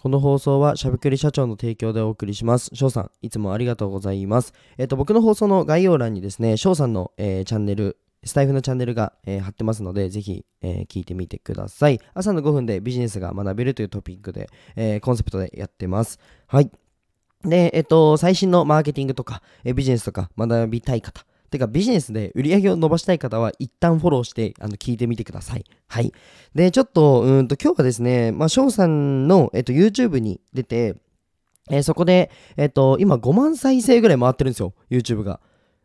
この放送はしゃべくり社長の提供でお送りします。翔さん、いつもありがとうございます。えっ、と、僕の放送の概要欄にですね、翔さんの、えーチャンネル、スタイフのチャンネルが、えー貼ってますので、ぜひ、えー聞いてみてください。朝の5分でビジネスが学べるというトピックで、えコンセプトでやってます。はい。で、えっ、と、最新のマーケティングとか、えビジネスとか学びたい方、てかビジネスで売り上げを伸ばしたい方は一旦フォローしてあの聞いてみてください。はい。で、ちょっと、うんと今日はですね、まあ、翔さんの、えっと、YouTube に出て、えーそこで、えっと、今5万再生ぐらい回ってるんですよ、YouTube が。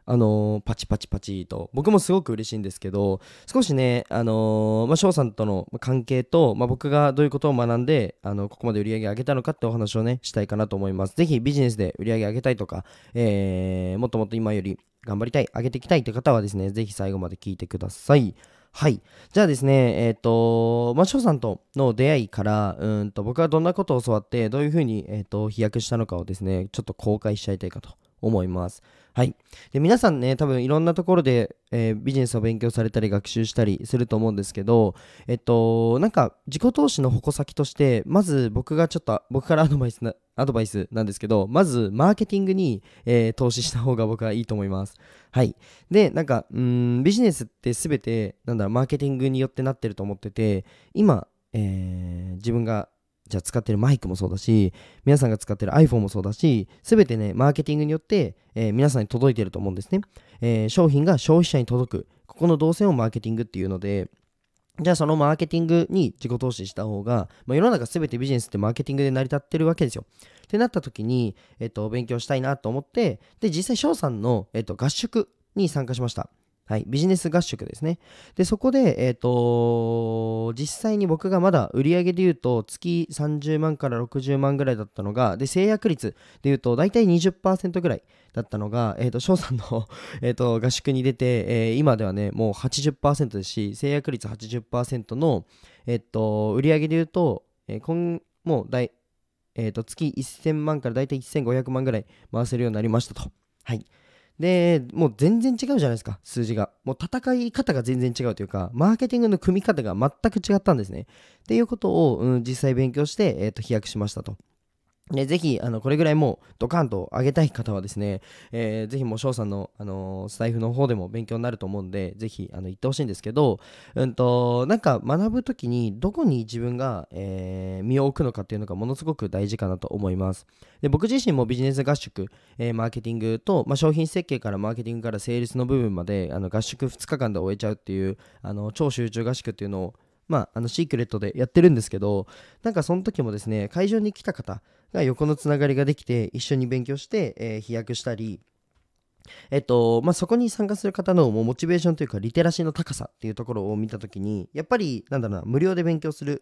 あのーパチパチパチと。僕もすごく嬉しいんですけど、少しね、あのーまあ、翔さんとの関係と、まあ、僕がどういうことを学んで、あの、ここまで売り上げ上げたのかってお話をね、したいかなと思います。ぜひビジネスで売り上げ上げたいとか、えーもっともっと今より頑張りたい、上げていきたいって方はですね、ぜひ最後まで聞いてください。はい。じゃあですね、えっ、と、まあ、翔さんとの出会いから、うんと、僕はどんなことを教わって、どういうふうに、えっ、と、飛躍したのかをですね、ちょっと公開しちゃいたいかと思います。はい。で、皆さんね、多分いろんなところで、えービジネスを勉強されたり、学習したりすると思うんですけど、えっと、なんか、自己投資の矛先として、まず僕がちょっと、僕からアドバイスな、アドバイスなんですけど、まず、マーケティングに、えー投資した方が僕はいいと思います。はい。で、なんか、うーん、ビジネスってすべて、なんだろう、マーケティングによってなってると思ってて、今、えー自分が、じゃあ使ってるマイクもそうだし、皆さんが使ってる iPhone もそうだし、すべてね、マーケティングによって、えー皆さんに届いてると思うんですね。えー商品が消費者に届く。ここの動線をマーケティングっていうので、じゃあそのマーケティングに自己投資した方が、まあ、世の中すべてビジネスってマーケティングで成り立ってるわけですよ。ってなった時に、えっと、勉強したいなと思って、で、実際翔さんの、えっと、合宿に参加しました。はい、ビジネス合宿ですね。で、そこで、えっ、と、実際に僕がまだ売上で言うと、月30万から60万ぐらいだったのが、で、制約率で言うと、大体20%ぐらいだったのが、えっ、と、翔さんの えっと合宿に出て、えー今ではね、もう80%ですし、制約率80%の、えっ、と、売上で言うと、えー今、もう大、えっ、と、月1000万から大体1500万ぐらい回せるようになりましたと。はい。で、もう全然違うじゃないですか、数字が。もう戦い方が全然違うというか、マーケティングの組み方が全く違ったんですね。っていうことを、うん、実際勉強して、えっ、と、飛躍しましたと。でぜひ、あの、これぐらいもう、ドカンと上げたい方はですね、えーぜひもう翔さんの、あのースタイフの方でも勉強になると思うんで、ぜひ、あの、言ってほしいんですけど、うんと、なんか学ぶときに、どこに自分が、えー身を置くのかっていうのがものすごく大事かなと思います。で、僕自身もビジネス合宿、えーマーケティングと、まあ、商品設計からマーケティングからセールスの部分まで、あの、合宿2日間で終えちゃうっていう、あの、超集中合宿っていうのを、まあ、あの、シークレットでやってるんですけど、なんかその時もですね、会場に来た方が横のつながりができて、一緒に勉強して、えー飛躍したり、えっと、まあ、そこに参加する方のもうモチベーションというか、リテラシーの高さっていうところを見た時に、やっぱり、なんだろうな、無料で勉強する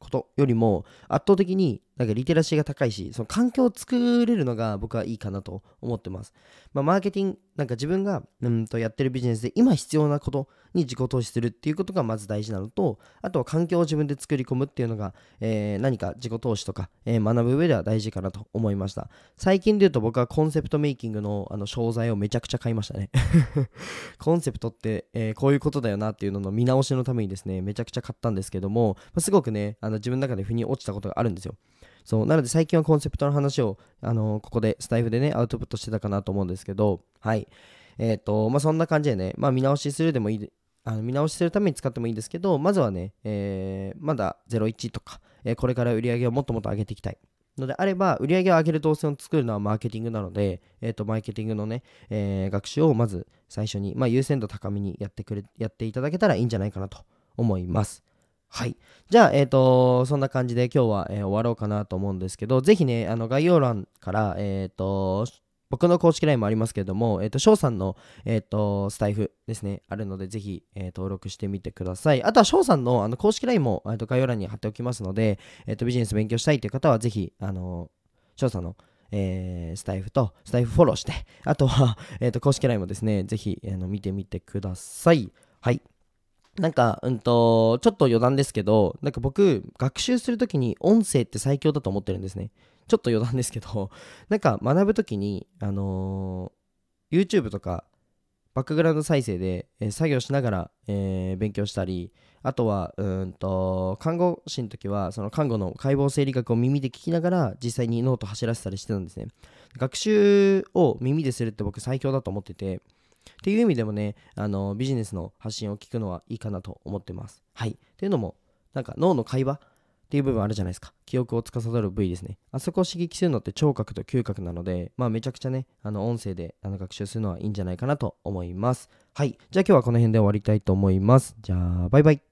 ことよりも、圧倒的になんかリテラシーが高いし、その環境を作れるのが僕はいいかなと思ってます。まあ、マーケティング、なんか自分がうんとやってるビジネスで今必要なことに自己投資するっていうことがまず大事なのと、あとは環境を自分で作り込むっていうのが、えー何か自己投資とか、えー学ぶ上では大事かなと思いました。最近で言うと僕はコンセプトメイキングのあの商材をめちゃくちゃ買いましたね。コンセプトって、えーこういうことだよなっていうのの見直しのためにですね、めちゃくちゃ買ったんですけども、まあすごくね、あの自分の中で腑に落ちたことがあるんですよ。そうなので最近はコンセプトの話を、あのここでスタイフでねアウトプットしてたかなと思うんですけどはい。えっ、とまあそんな感じでねまあ見直しするでもいいあの見直しするために使ってもいいんですけどまずはね、えーまだ01とか、えーこれから売り上げをもっともっと上げていきたい。のであれば売り上げを上げる動線を作るのはマーケティングなので、えー、とマーケティングのね、えー学習をまず最初に、まあ、優先度高めにやってくれやっていただけたらいいんじゃないかなと思います。はい。じゃあ、えっ、と、そんな感じで今日は、えー終わろうかなと思うんですけど、ぜひね、あの概要欄から、えっ、と、僕の公式 LINE もありますけれども、えっ、と、翔さんの、えっ、と、スタイフですね、あるので、ぜひ、え登録してみてください。あとは、翔さんのあの公式 LINE も、えーと概要欄に貼っておきますので、えっ、と、ビジネス勉強したいという方は、ぜひ、あの、翔さんの、えースタイフと、スタイフフォローして、あとは、えっ、と、公式 LINE もですね、ぜひ、あの見てみてください。はい。なんか、うんと、ちょっと余談ですけど、なんか僕、学習するときに音声って最強だと思ってるんですね。ちょっと余談ですけど、なんか学ぶときに、あのー YouTube とかバックグラウンド再生で、えー作業しながら、えー勉強したりあとはうんと看護師の時はその看護の解剖生理学を耳で聞きながら実際にノート走らせたりしてたんですね学習を耳でするって僕最強だと思っててっていう意味でもねあのビジネスの発信を聞くのはいいかなと思ってます。はい。っていうのもなんか脳の会話っていう部分あるじゃないですか。記憶を司る部位ですね。あそこを刺激するのって聴覚と嗅覚なのでまあめちゃくちゃねあの音声であの学習するのはいいんじゃないかなと思います。はい。じゃあ今日はこの辺で終わりたいと思います。じゃあバイバイ。